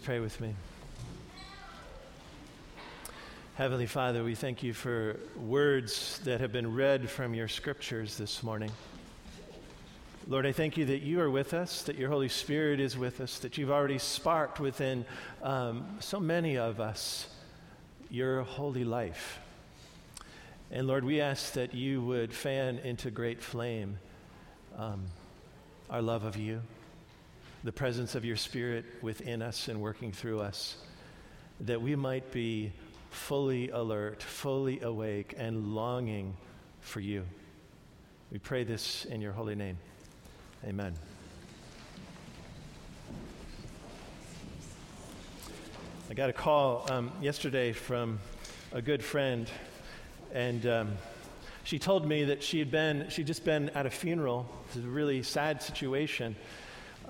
pray with me? Heavenly Father, we thank you for words that have been read from your scriptures this morning. Lord, I thank you that you are with us, that your Holy Spirit is with us, that you've already sparked within um, so many of us your holy life. And Lord, we ask that you would fan into great flame um, our love of you, the presence of your Spirit within us and working through us, that we might be fully alert, fully awake, and longing for you. We pray this in your holy name. Amen. I got a call um, yesterday from a good friend, and um, she told me that she had been, she'd just been at a funeral. It was a really sad situation.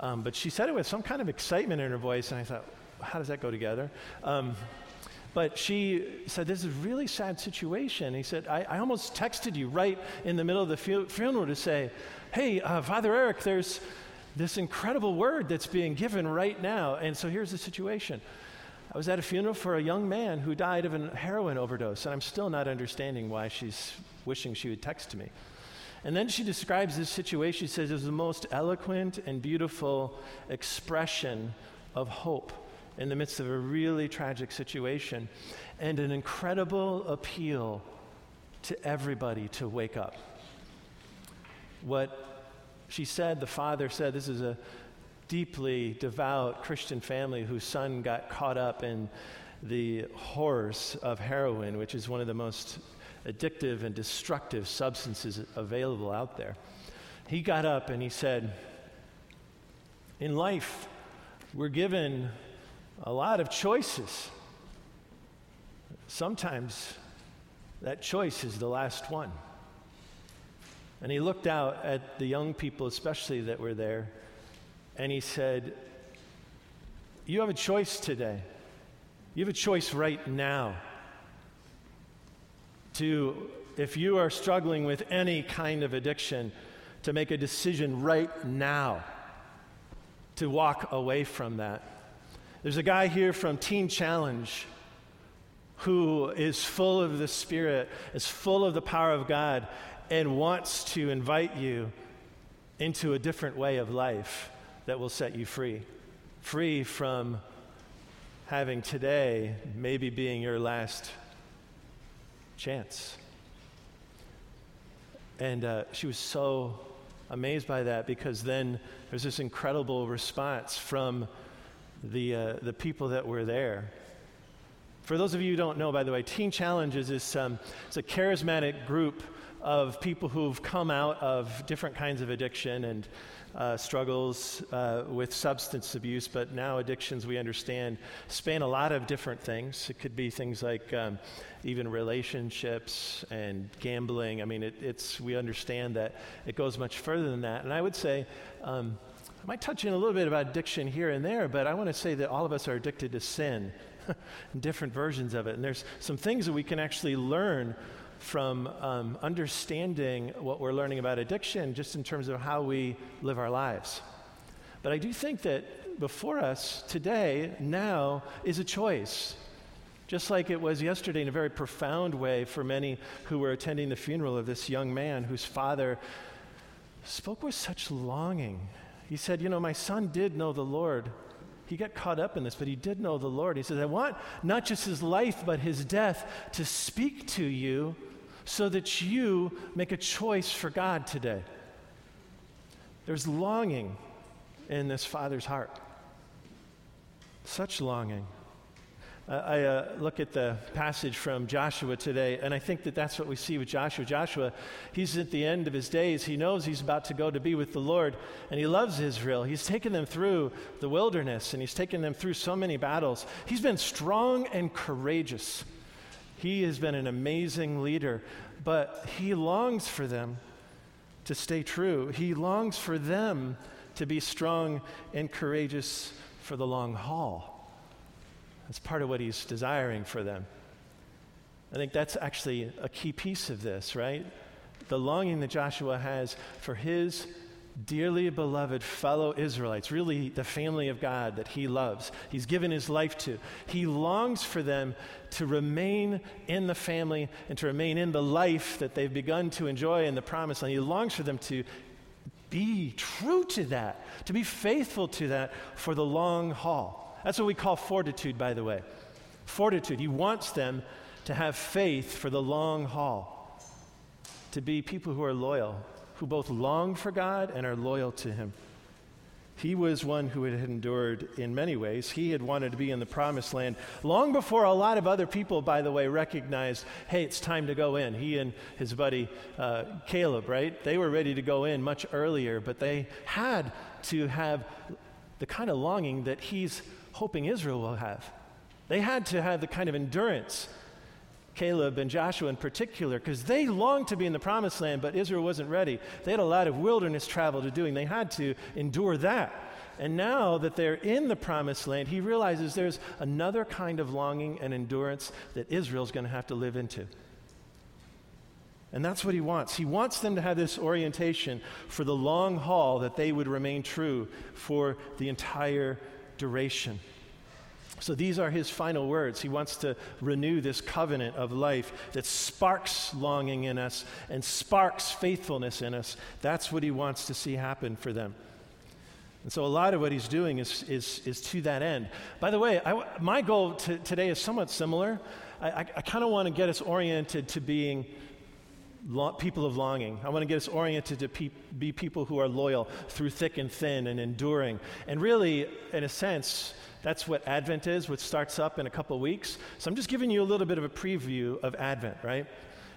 Um, but she said it with some kind of excitement in her voice, and I thought, how does that go together? Um, but she said, This is a really sad situation. He said, I, I almost texted you right in the middle of the fu- funeral to say, Hey, uh, Father Eric, there's this incredible word that's being given right now. And so here's the situation. I was at a funeral for a young man who died of a heroin overdose, and I'm still not understanding why she's wishing she would text me. And then she describes this situation. She says it was the most eloquent and beautiful expression of hope in the midst of a really tragic situation and an incredible appeal to everybody to wake up what she said, the father said, this is a deeply devout Christian family whose son got caught up in the horrors of heroin, which is one of the most addictive and destructive substances available out there. He got up and he said, In life, we're given a lot of choices. Sometimes that choice is the last one. And he looked out at the young people, especially that were there, and he said, You have a choice today. You have a choice right now to, if you are struggling with any kind of addiction, to make a decision right now to walk away from that. There's a guy here from Teen Challenge who is full of the Spirit, is full of the power of God, and wants to invite you into a different way of life that will set you free. Free from having today maybe being your last chance. And uh, she was so amazed by that because then there's this incredible response from the, uh, the people that were there. For those of you who don't know, by the way, Teen Challenges is um, it's a charismatic group of people who've come out of different kinds of addiction and uh, struggles uh, with substance abuse, but now addictions, we understand, span a lot of different things. It could be things like um, even relationships and gambling. I mean, it, it's, we understand that it goes much further than that. And I would say, um, I might touch in a little bit about addiction here and there, but I want to say that all of us are addicted to sin, different versions of it. And there's some things that we can actually learn from um, understanding what we're learning about addiction just in terms of how we live our lives. But I do think that before us today, now, is a choice. Just like it was yesterday in a very profound way for many who were attending the funeral of this young man whose father spoke with such longing. He said, You know, my son did know the Lord. He got caught up in this, but he did know the Lord. He says, I want not just his life, but his death to speak to you so that you make a choice for God today. There's longing in this father's heart. Such longing. Uh, I uh, look at the passage from Joshua today, and I think that that's what we see with Joshua. Joshua, he's at the end of his days. He knows he's about to go to be with the Lord, and he loves Israel. He's taken them through the wilderness, and he's taken them through so many battles. He's been strong and courageous. He has been an amazing leader, but he longs for them to stay true. He longs for them to be strong and courageous for the long haul. That's part of what he's desiring for them. I think that's actually a key piece of this, right? The longing that Joshua has for his dearly beloved fellow Israelites, really the family of God that he loves, he's given his life to. He longs for them to remain in the family and to remain in the life that they've begun to enjoy in the promised land. He longs for them to be true to that, to be faithful to that for the long haul. That's what we call fortitude, by the way. Fortitude. He wants them to have faith for the long haul, to be people who are loyal, who both long for God and are loyal to Him. He was one who had endured in many ways. He had wanted to be in the promised land long before a lot of other people, by the way, recognized, hey, it's time to go in. He and his buddy uh, Caleb, right? They were ready to go in much earlier, but they had to have the kind of longing that he's hoping Israel will have. They had to have the kind of endurance Caleb and Joshua in particular, because they longed to be in the promised land, but Israel wasn't ready. They had a lot of wilderness travel to do, and they had to endure that. And now that they're in the promised land, he realizes there's another kind of longing and endurance that Israel's going to have to live into. And that's what he wants. He wants them to have this orientation for the long haul that they would remain true for the entire duration. So these are his final words. He wants to renew this covenant of life that sparks longing in us and sparks faithfulness in us. That's what he wants to see happen for them. And so a lot of what he's doing is, is, is to that end. By the way, I, my goal to, today is somewhat similar. I, I, I kind of want to get us oriented to being people of longing. I want to get us oriented to pe- be people who are loyal through thick and thin and enduring. And really, in a sense, that's what Advent is, which starts up in a couple weeks. So I'm just giving you a little bit of a preview of Advent, right?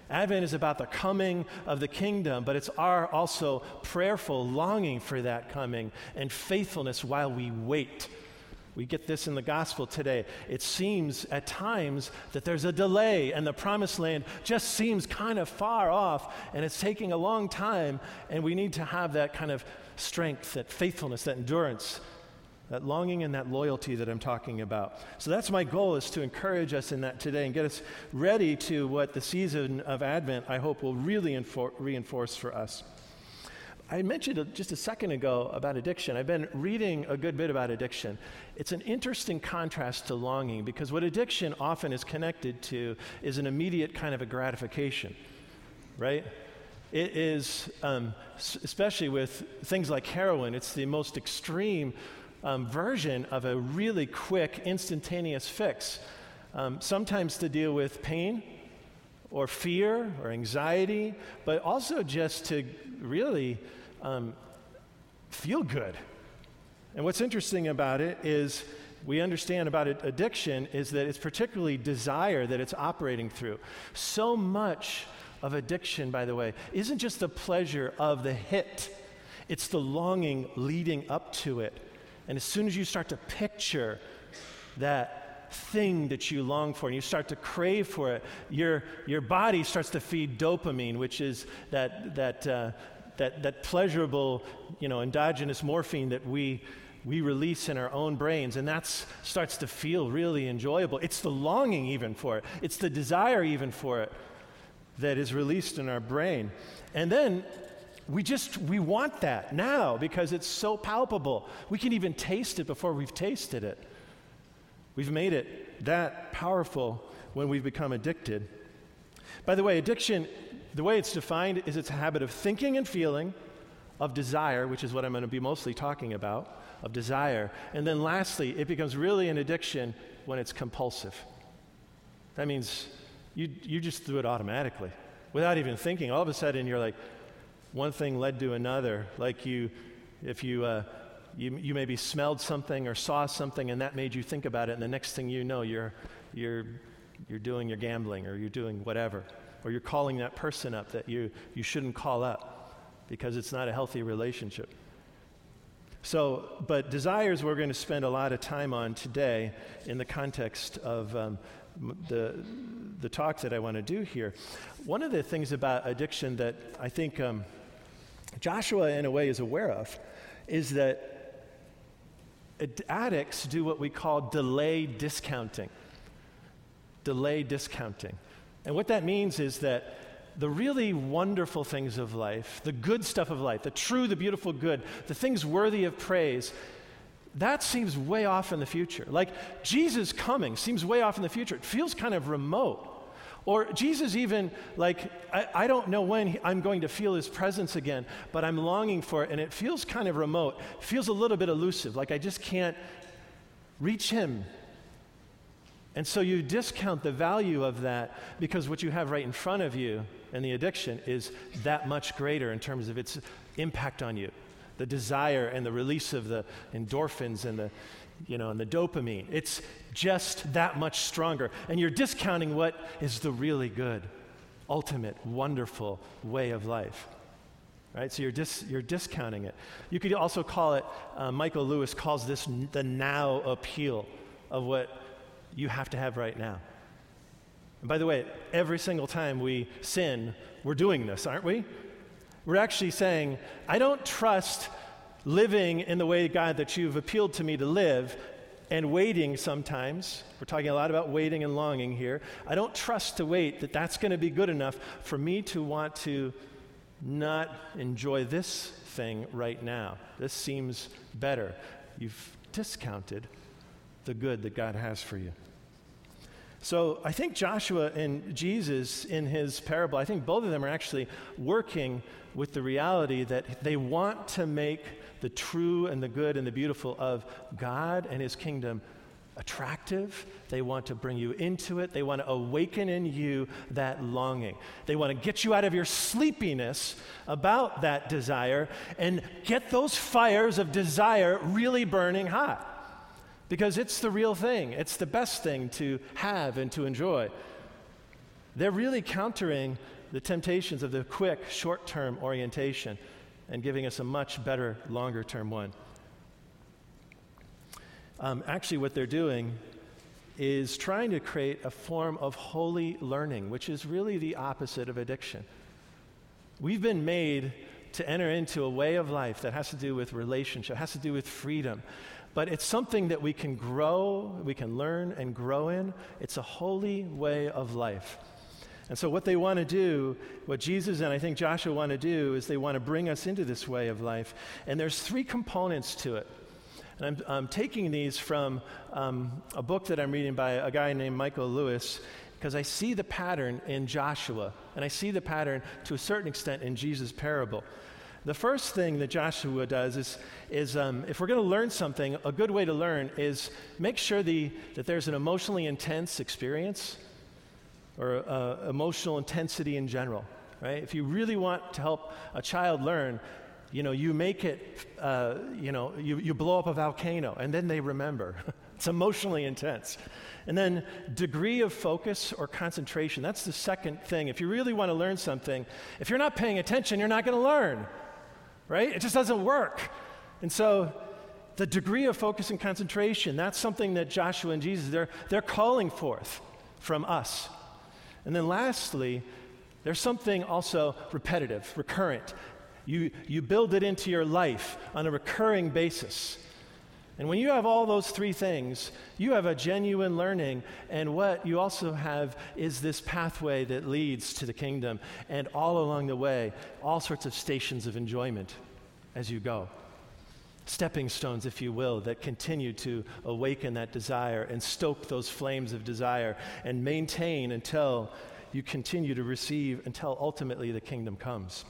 Advent is about the coming of the kingdom, but it's our also prayerful longing for that coming and faithfulness while we wait. We get this in the gospel today. It seems at times that there's a delay and the promised land just seems kind of far off and it's taking a long time, and we need to have that kind of strength, that faithfulness, that endurance that longing and that loyalty that I'm talking about. So that's my goal is to encourage us in that today and get us ready to what the season of Advent I hope will really infor- reinforce for us. I mentioned just a second ago about addiction. I've been reading a good bit about addiction. It's an interesting contrast to longing because what addiction often is connected to is an immediate kind of a gratification, right? It is, um, especially with things like heroin, it's the most extreme um, version of a really quick, instantaneous fix. Um, sometimes to deal with pain or fear or anxiety, but also just to really um, feel good. And what's interesting about it is we understand about it, addiction is that it's particularly desire that it's operating through. So much of addiction, by the way, isn't just the pleasure of the hit, it's the longing leading up to it. And as soon as you start to picture that thing that you long for and you start to crave for it, your, your body starts to feed dopamine, which is that, that, uh, that, that pleasurable, you know, endogenous morphine that we, we release in our own brains. And that starts to feel really enjoyable. It's the longing even for it, it's the desire even for it that is released in our brain. And then we just we want that now because it's so palpable. We can even taste it before we've tasted it. We've made it that powerful when we've become addicted. By the way, addiction, the way it's defined is it's a habit of thinking and feeling, of desire, which is what I'm going to be mostly talking about, of desire. And then lastly, it becomes really an addiction when it's compulsive. That means you, you just do it automatically without even thinking. All of a sudden, you're like, one thing led to another. Like you, if you, uh, you, you maybe smelled something or saw something and that made you think about it, and the next thing you know, you're, you're, you're doing your gambling or you're doing whatever. Or you're calling that person up that you, you shouldn't call up because it's not a healthy relationship. So, but desires we're going to spend a lot of time on today in the context of um, the, the talk that I want to do here. One of the things about addiction that I think um, Joshua, in a way, is aware of is that addicts do what we call delay discounting. Delay discounting. And what that means is that the really wonderful things of life, the good stuff of life, the true, the beautiful good, the things worthy of praise, that seems way off in the future. Like Jesus coming seems way off in the future. It feels kind of remote. Or Jesus, even like, I, I don't know when he, I'm going to feel his presence again, but I'm longing for it, and it feels kind of remote. Feels a little bit elusive, like I just can't reach him. And so you discount the value of that because what you have right in front of you and the addiction is that much greater in terms of its impact on you. The desire and the release of the endorphins and the, you know, and the dopamine. It's just that much stronger. And you're discounting what is the really good, ultimate, wonderful way of life. Right? So you're, dis- you're discounting it. You could also call it, uh, Michael Lewis calls this n- the now appeal of what you have to have right now. And by the way, every single time we sin, we're doing this, aren't we? We're actually saying, I don't trust living in the way, God, that you've appealed to me to live and waiting sometimes. We're talking a lot about waiting and longing here. I don't trust to wait that that's going to be good enough for me to want to not enjoy this thing right now. This seems better. You've discounted the good that God has for you. So I think Joshua and Jesus in his parable, I think both of them are actually working with the reality that they want to make the true and the good and the beautiful of God and his kingdom attractive. They want to bring you into it. They want to awaken in you that longing. They want to get you out of your sleepiness about that desire and get those fires of desire really burning hot because it's the real thing, it's the best thing to have and to enjoy. They're really countering the temptations of the quick, short term orientation and giving us a much better, longer term one. Um, actually, what they're doing is trying to create a form of holy learning, which is really the opposite of addiction. We've been made to enter into a way of life that has to do with relationship, has to do with freedom, but it's something that we can grow, we can learn and grow in. It's a holy way of life. And so, what they want to do, what Jesus and I think Joshua want to do, is they want to bring us into this way of life. And there's three components to it. And I'm, I'm taking these from um, a book that I'm reading by a guy named Michael Lewis, because I see the pattern in Joshua, and I see the pattern to a certain extent in Jesus' parable. The first thing that Joshua does is, is um, if we're going to learn something, a good way to learn is make sure the, that there's an emotionally intense experience or uh, emotional intensity in general, right? If you really want to help a child learn, you know, you make it, uh, you know, you, you blow up a volcano and then they remember. it's emotionally intense. And then degree of focus or concentration. That's the second thing. If you really want to learn something, if you're not paying attention, you're not going to learn right? It just doesn't work. And so the degree of focus and concentration, that's something that Joshua and Jesus, they're, they're calling forth from us. And then lastly, there's something also repetitive, recurrent. You, you build it into your life on a recurring basis. And when you have all those three things, you have a genuine learning. And what you also have is this pathway that leads to the kingdom. And all along the way, all sorts of stations of enjoyment as you go. Stepping stones, if you will, that continue to awaken that desire and stoke those flames of desire and maintain until you continue to receive, until ultimately the kingdom comes.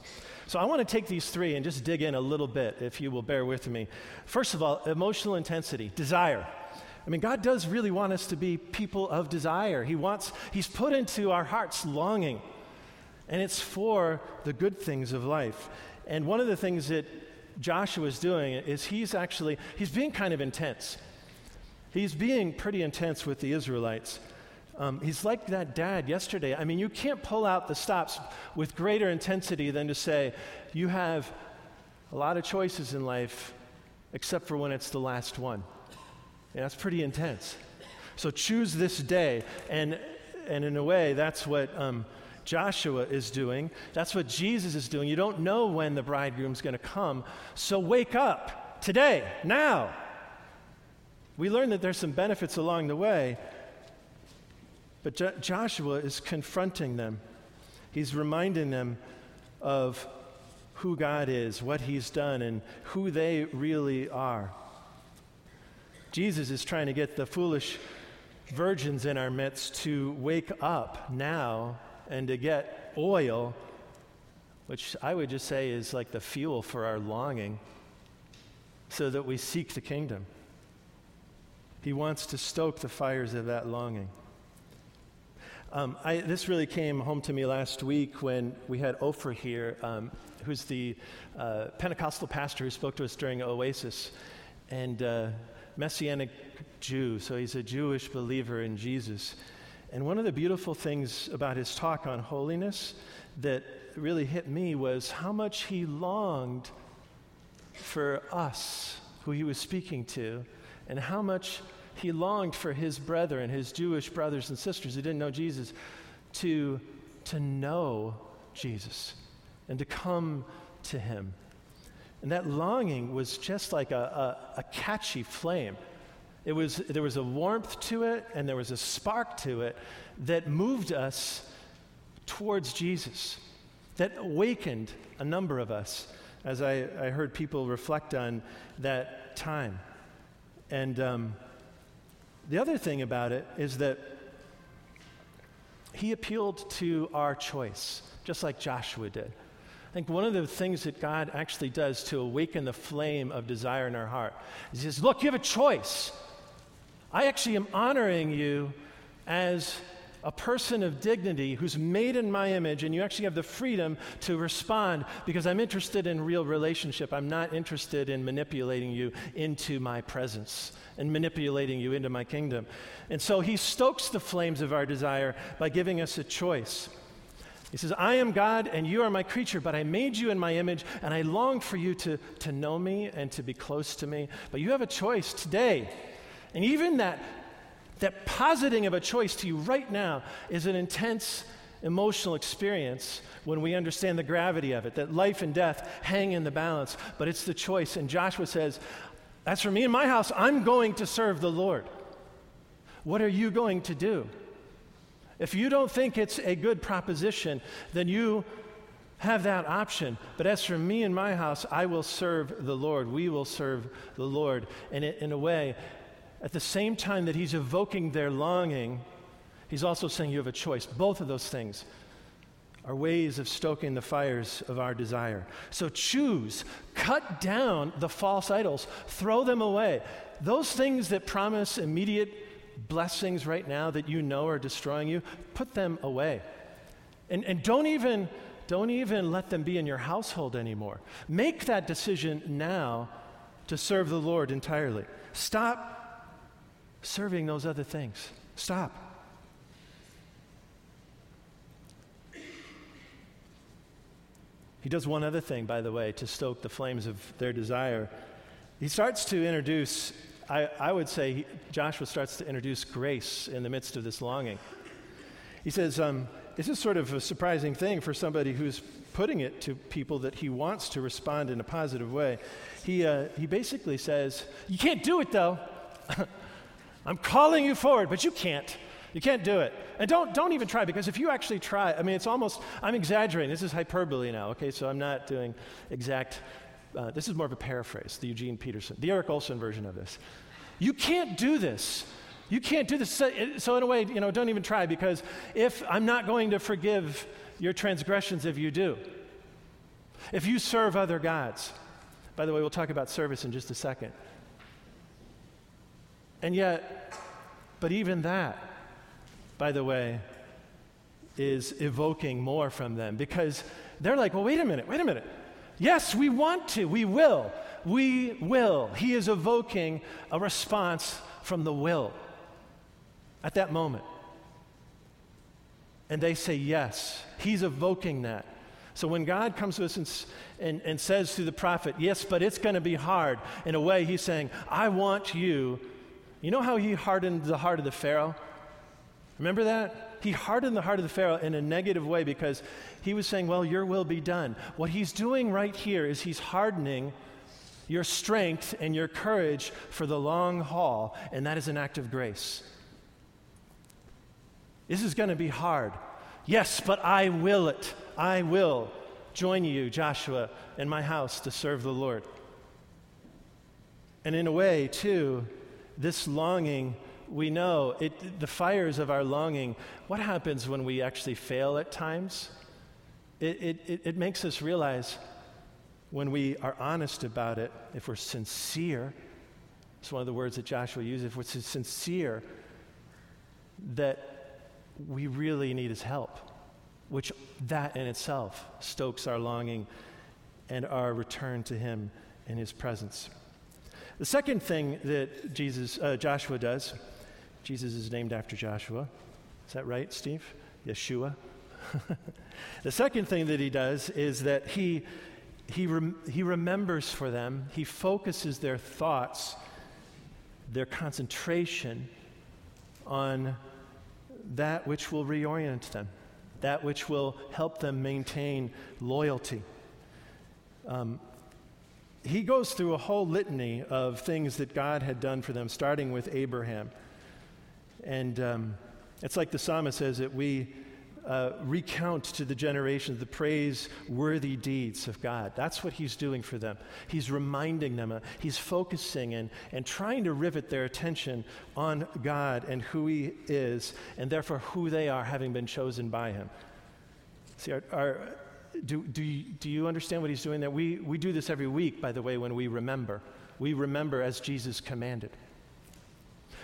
So I want to take these three and just dig in a little bit, if you will bear with me. First of all, emotional intensity, desire. I mean, God does really want us to be people of desire. He wants, He's put into our hearts longing, and it's for the good things of life. And one of the things that Joshua is doing is he's actually, he's being kind of intense. He's being pretty intense with the Israelites. Um, he's like that dad yesterday. I mean, you can't pull out the stops with greater intensity than to say, you have a lot of choices in life, except for when it's the last one. That's pretty intense. So choose this day. And, and in a way, that's what um, Joshua is doing. That's what Jesus is doing. You don't know when the bridegroom's going to come. So wake up today, now. We learn that there's some benefits along the way, but Jo- Joshua is confronting them. He's reminding them of who God is, what He's done, and who they really are. Jesus is trying to get the foolish virgins in our midst to wake up now and to get oil, which I would just say is like the fuel for our longing, so that we seek the kingdom. He wants to stoke the fires of that longing. Um, I, this really came home to me last week when we had Ofer here, um, who's the uh, Pentecostal pastor who spoke to us during Oasis. And uh, Messianic Jew, so he's a Jewish believer in Jesus. And one of the beautiful things about his talk on holiness that really hit me was how much he longed for us, who he was speaking to, and how much he longed for his brethren, his Jewish brothers and sisters who didn't know Jesus, to, to know Jesus and to come to him. And that longing was just like a, a, a catchy flame. It was, there was a warmth to it and there was a spark to it that moved us towards Jesus, that awakened a number of us as I, I heard people reflect on that time. And um, the other thing about it is that he appealed to our choice, just like Joshua did I think one of the things that God actually does to awaken the flame of desire in our heart is He says, Look, you have a choice. I actually am honoring you as a person of dignity who's made in my image, and you actually have the freedom to respond because I'm interested in real relationship. I'm not interested in manipulating you into my presence and manipulating you into my kingdom. And so he stokes the flames of our desire by giving us a choice. He says, I am God and you are my creature, but I made you in my image and I long for you to, to know me and to be close to me. But you have a choice today. And even that, that positing of a choice to you right now is an intense emotional experience when we understand the gravity of it, that life and death hang in the balance, but it's the choice. And Joshua says, As for me and my house, I'm going to serve the Lord. What are you going to do? If you don't think it's a good proposition, then you have that option. But as for me and my house, I will serve the Lord. We will serve the Lord. And in a way, at the same time that he's evoking their longing, he's also saying you have a choice. Both of those things are ways of stoking the fires of our desire. So choose, cut down the false idols, throw them away. Those things that promise immediate blessings right now that you know are destroying you, put them away. And, and don't even don't even let them be in your household anymore. Make that decision now to serve the Lord entirely. Stop serving those other things. Stop. He does one other thing, by the way, to stoke the flames of their desire. He starts to introduce I, I would say Joshua starts to introduce grace in the midst of this longing. He says, um, This is sort of a surprising thing for somebody who's putting it to people that he wants to respond in a positive way. He, uh, he basically says, You can't do it though. I'm calling you forward, but you can't. You can't do it. And don't, don't even try, because if you actually try, I mean, it's almost, I'm exaggerating. This is hyperbole now, okay? So I'm not doing exact uh, this is more of a paraphrase, the Eugene Peterson, the Eric Olson version of this. You can't do this. You can't do this. So, so, in a way, you know, don't even try because if I'm not going to forgive your transgressions if you do, if you serve other gods, by the way, we'll talk about service in just a second. And yet, but even that, by the way, is evoking more from them because they're like, well, wait a minute, wait a minute. Yes, we want to. We will. We will. He is evoking a response from the will at that moment. And they say yes. He's evoking that. So when God comes to us and, and, and says to the prophet, Yes, but it's going to be hard, in a way, he's saying, I want you. You know how he hardened the heart of the Pharaoh? Remember that? he hardened the heart of the Pharaoh in a negative way because he was saying, Well, your will be done. What he's doing right here is he's hardening your strength and your courage for the long haul, and that is an act of grace. This is going to be hard. Yes, but I will it. I will join you, Joshua, in my house to serve the Lord. And in a way, too, this longing, we know it, the fires of our longing, what happens when we actually fail at times? It, it, it makes us realize when we are honest about it, if we're sincere, it's one of the words that Joshua uses, if we're sincere, that we really need his help, which that in itself stokes our longing and our return to him in his presence. The second thing that Jesus, uh, Joshua does, Jesus is named after Joshua. Is that right, Steve? Yeshua. the second thing that he does is that he, he, rem- he remembers for them, he focuses their thoughts, their concentration on that which will reorient them, that which will help them maintain loyalty. Um, he goes through a whole litany of things that God had done for them, starting with Abraham. And um, it's like the psalmist says that we uh, recount to the generations the praiseworthy deeds of God. That's what he's doing for them. He's reminding them, uh, he's focusing and, and trying to rivet their attention on God and who he is, and therefore who they are, having been chosen by him. See, our, our, do, do, you, do you understand what he's doing there? We, we do this every week, by the way, when we remember. We remember as Jesus commanded.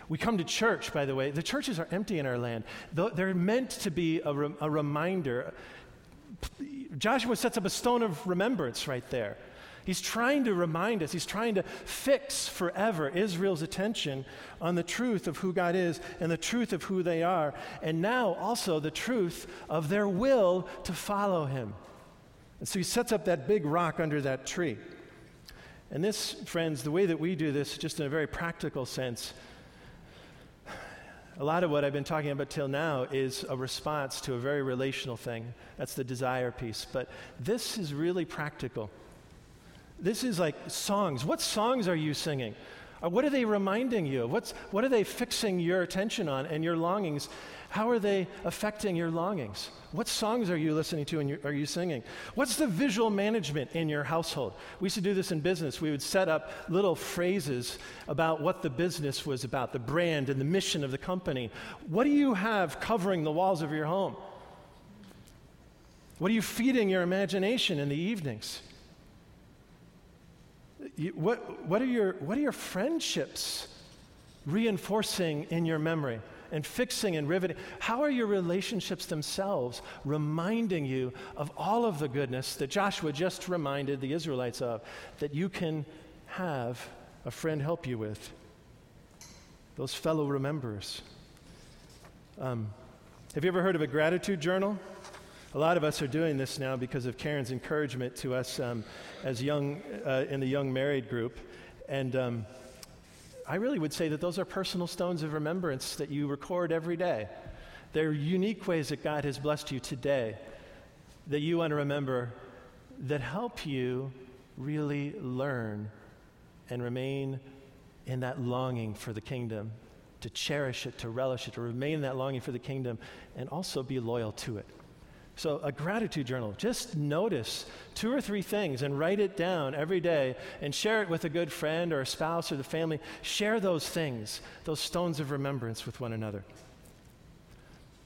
We come to church, by the way. The churches are empty in our land. They're meant to be a, re- a reminder. Joshua sets up a stone of remembrance right there. He's trying to remind us, he's trying to fix forever Israel's attention on the truth of who God is and the truth of who they are, and now also the truth of their will to follow him. And so he sets up that big rock under that tree. And this, friends, the way that we do this, just in a very practical sense, a lot of what I've been talking about till now is a response to a very relational thing. That's the desire piece. But this is really practical. This is like songs. What songs are you singing? Uh, what are they reminding you? What's, what are they fixing your attention on and your longings? How are they affecting your longings? What songs are you listening to and are you singing? What's the visual management in your household? We used to do this in business. We would set up little phrases about what the business was about, the brand and the mission of the company. What do you have covering the walls of your home? What are you feeding your imagination in the evenings? What, what, are your, what are your friendships reinforcing in your memory? and fixing and riveting? How are your relationships themselves reminding you of all of the goodness that Joshua just reminded the Israelites of that you can have a friend help you with? Those fellow rememberers. Um, have you ever heard of a gratitude journal? A lot of us are doing this now because of Karen's encouragement to us um, as young uh, in the young married group, and um, I really would say that those are personal stones of remembrance that you record every day. They're unique ways that God has blessed you today that you want to remember that help you really learn and remain in that longing for the kingdom, to cherish it, to relish it, to remain in that longing for the kingdom, and also be loyal to it. So, a gratitude journal. Just notice two or three things and write it down every day and share it with a good friend or a spouse or the family. Share those things, those stones of remembrance with one another.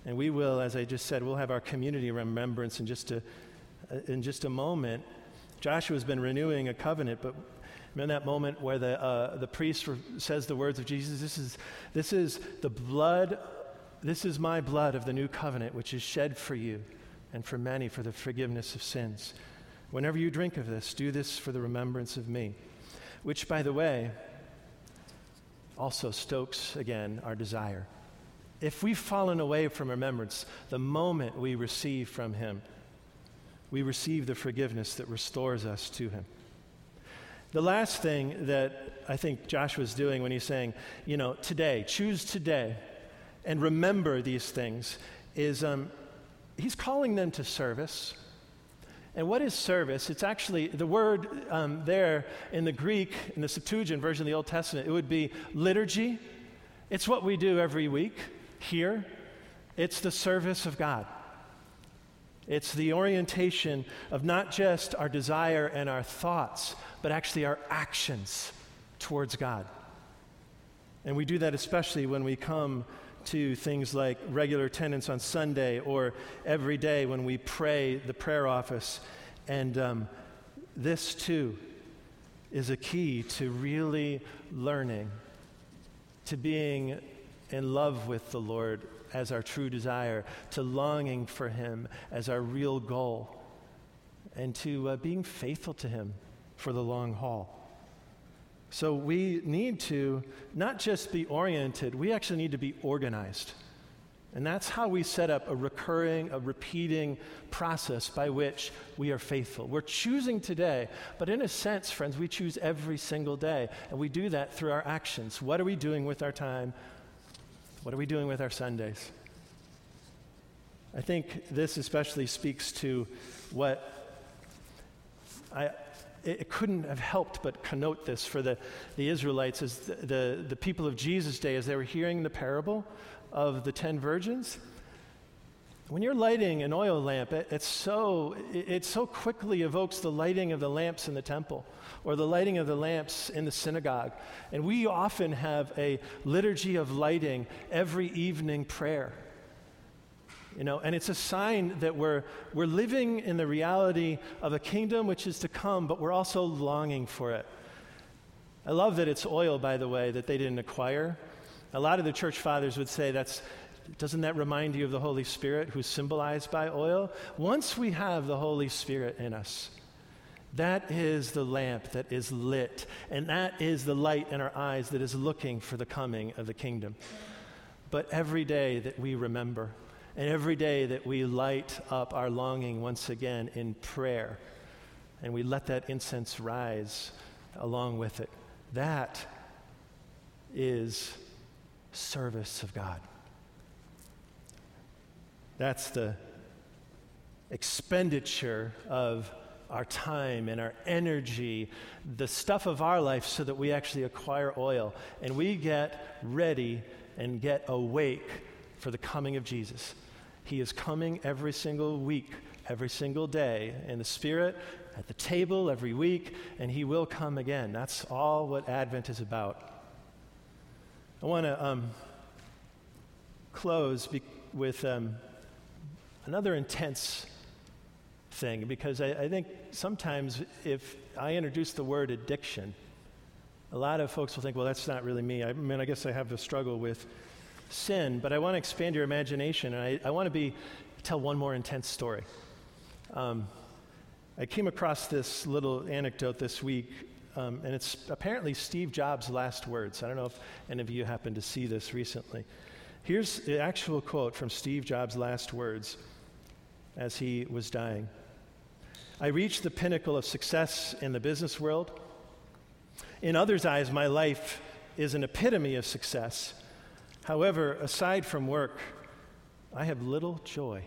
And we will, as I just said, we'll have our community remembrance in just a, in just a moment. Joshua's been renewing a covenant, but in that moment where the, uh, the priest says the words of Jesus? This is, this is the blood, this is my blood of the new covenant, which is shed for you and for many for the forgiveness of sins. Whenever you drink of this, do this for the remembrance of me. Which, by the way, also stokes again our desire. If we've fallen away from remembrance, the moment we receive from Him, we receive the forgiveness that restores us to Him. The last thing that I think Joshua's doing when he's saying, you know, today, choose today and remember these things, is um, he's calling them to service. And what is service? It's actually the word um, there in the Greek, in the Septuagint version of the Old Testament, it would be liturgy. It's what we do every week here. It's the service of God. It's the orientation of not just our desire and our thoughts, but actually our actions towards God. And we do that especially when we come to things like regular attendance on Sunday or every day when we pray the prayer office. And um, this too is a key to really learning, to being in love with the Lord as our true desire, to longing for Him as our real goal, and to uh, being faithful to Him for the long haul. So we need to not just be oriented, we actually need to be organized. And that's how we set up a recurring, a repeating process by which we are faithful. We're choosing today, but in a sense, friends, we choose every single day. And we do that through our actions. What are we doing with our time? What are we doing with our Sundays? I think this especially speaks to what I, it couldn't have helped but connote this for the, the Israelites as the, the, the people of Jesus' day as they were hearing the parable of the ten virgins. When you're lighting an oil lamp, it, it's so, it, it so quickly evokes the lighting of the lamps in the temple or the lighting of the lamps in the synagogue. And we often have a liturgy of lighting every evening prayer. You know, and it's a sign that we're, we're living in the reality of a kingdom which is to come, but we're also longing for it. I love that it's oil, by the way, that they didn't acquire. A lot of the church fathers would say that's doesn't that remind you of the Holy Spirit who's symbolized by oil? Once we have the Holy Spirit in us, that is the lamp that is lit, and that is the light in our eyes that is looking for the coming of the kingdom. But every day that we remember, and every day that we light up our longing once again in prayer, and we let that incense rise along with it, that is service of God. That's the expenditure of our time and our energy, the stuff of our life, so that we actually acquire oil and we get ready and get awake for the coming of Jesus. He is coming every single week, every single day in the Spirit, at the table every week, and He will come again. That's all what Advent is about. I want to um, close be- with um, another intense thing because I, I, think sometimes if I introduce the word addiction, a lot of folks will think, well, that's not really me. I mean, I guess I have a struggle with sin, but I want to expand your imagination and I, I want to be, tell one more intense story. Um, I came across this little anecdote this week um, and it's apparently Steve Jobs' last words. I don't know if any of you happened to see this recently. Here's the actual quote from Steve Jobs' last words as he was dying I reached the pinnacle of success in the business world. In others' eyes, my life is an epitome of success. However, aside from work, I have little joy.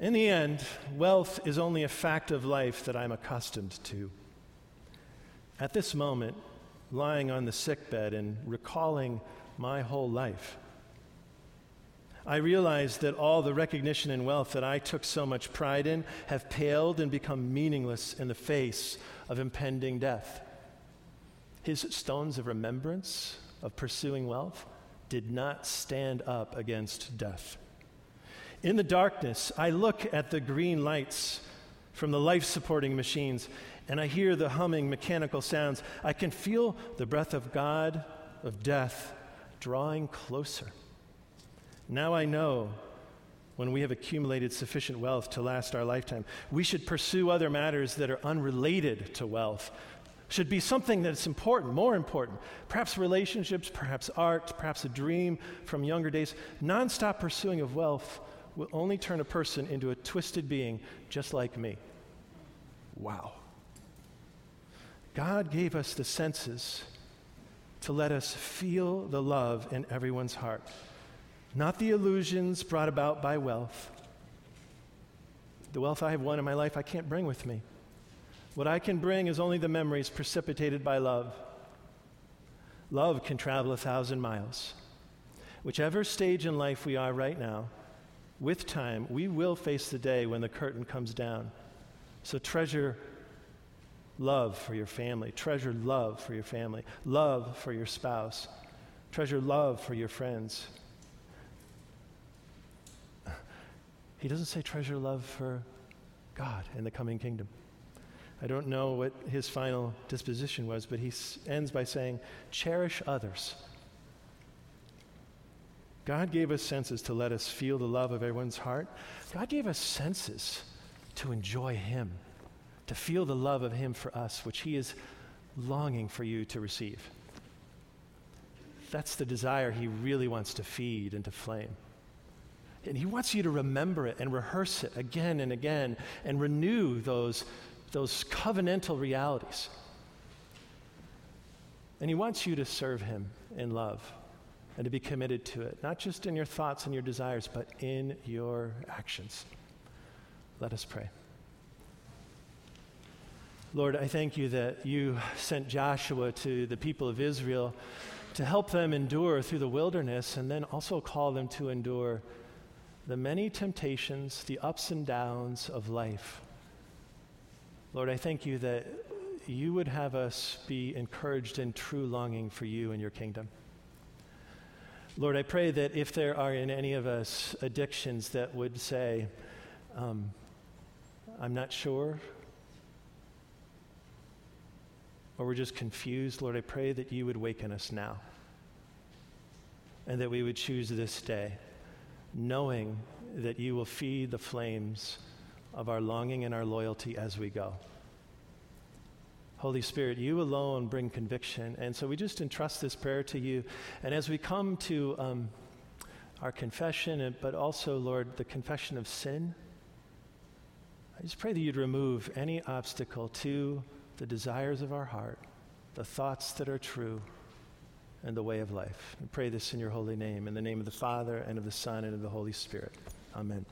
In the end, wealth is only a fact of life that I'm accustomed to. At this moment, lying on the sickbed and recalling my whole life, I realize that all the recognition and wealth that I took so much pride in have paled and become meaningless in the face of impending death. His stones of remembrance of pursuing wealth did not stand up against death. In the darkness, I look at the green lights from the life supporting machines and I hear the humming mechanical sounds, I can feel the breath of God, of death, drawing closer. Now I know when we have accumulated sufficient wealth to last our lifetime, we should pursue other matters that are unrelated to wealth. Should be something that's important, more important. Perhaps relationships, perhaps art, perhaps a dream from younger days. Nonstop pursuing of wealth will only turn a person into a twisted being just like me. Wow. God gave us the senses to let us feel the love in everyone's heart, not the illusions brought about by wealth. The wealth I have won in my life, I can't bring with me. What I can bring is only the memories precipitated by love. Love can travel a thousand miles. Whichever stage in life we are right now, with time, we will face the day when the curtain comes down. So treasure love for your family, treasure love for your family, love for your spouse, treasure love for your friends. He doesn't say treasure love for God in the coming kingdom. I don't know what his final disposition was, but he ends by saying, cherish others. God gave us senses to let us feel the love of everyone's heart. God gave us senses to enjoy him, to feel the love of him for us, which he is longing for you to receive. That's the desire he really wants to feed and to flame. And he wants you to remember it and rehearse it again and again and renew those, those covenantal realities. And he wants you to serve him in love and to be committed to it, not just in your thoughts and your desires, but in your actions. Let us pray. Lord, I thank you that you sent Joshua to the people of Israel to help them endure through the wilderness and then also call them to endure the many temptations, the ups and downs of life. Lord, I thank you that you would have us be encouraged in true longing for you and your kingdom. Lord, I pray that if there are in any of us addictions that would say, um, I'm not sure, or we're just confused, Lord, I pray that you would waken us now and that we would choose this day knowing that you will feed the flames of our longing and our loyalty as we go. Holy Spirit, you alone bring conviction. And so we just entrust this prayer to you. And as we come to um, our confession, but also, Lord, the confession of sin, I just pray that you'd remove any obstacle to the desires of our heart, the thoughts that are true, and the way of life. We pray this in your holy name, in the name of the Father, and of the Son, and of the Holy Spirit. Amen.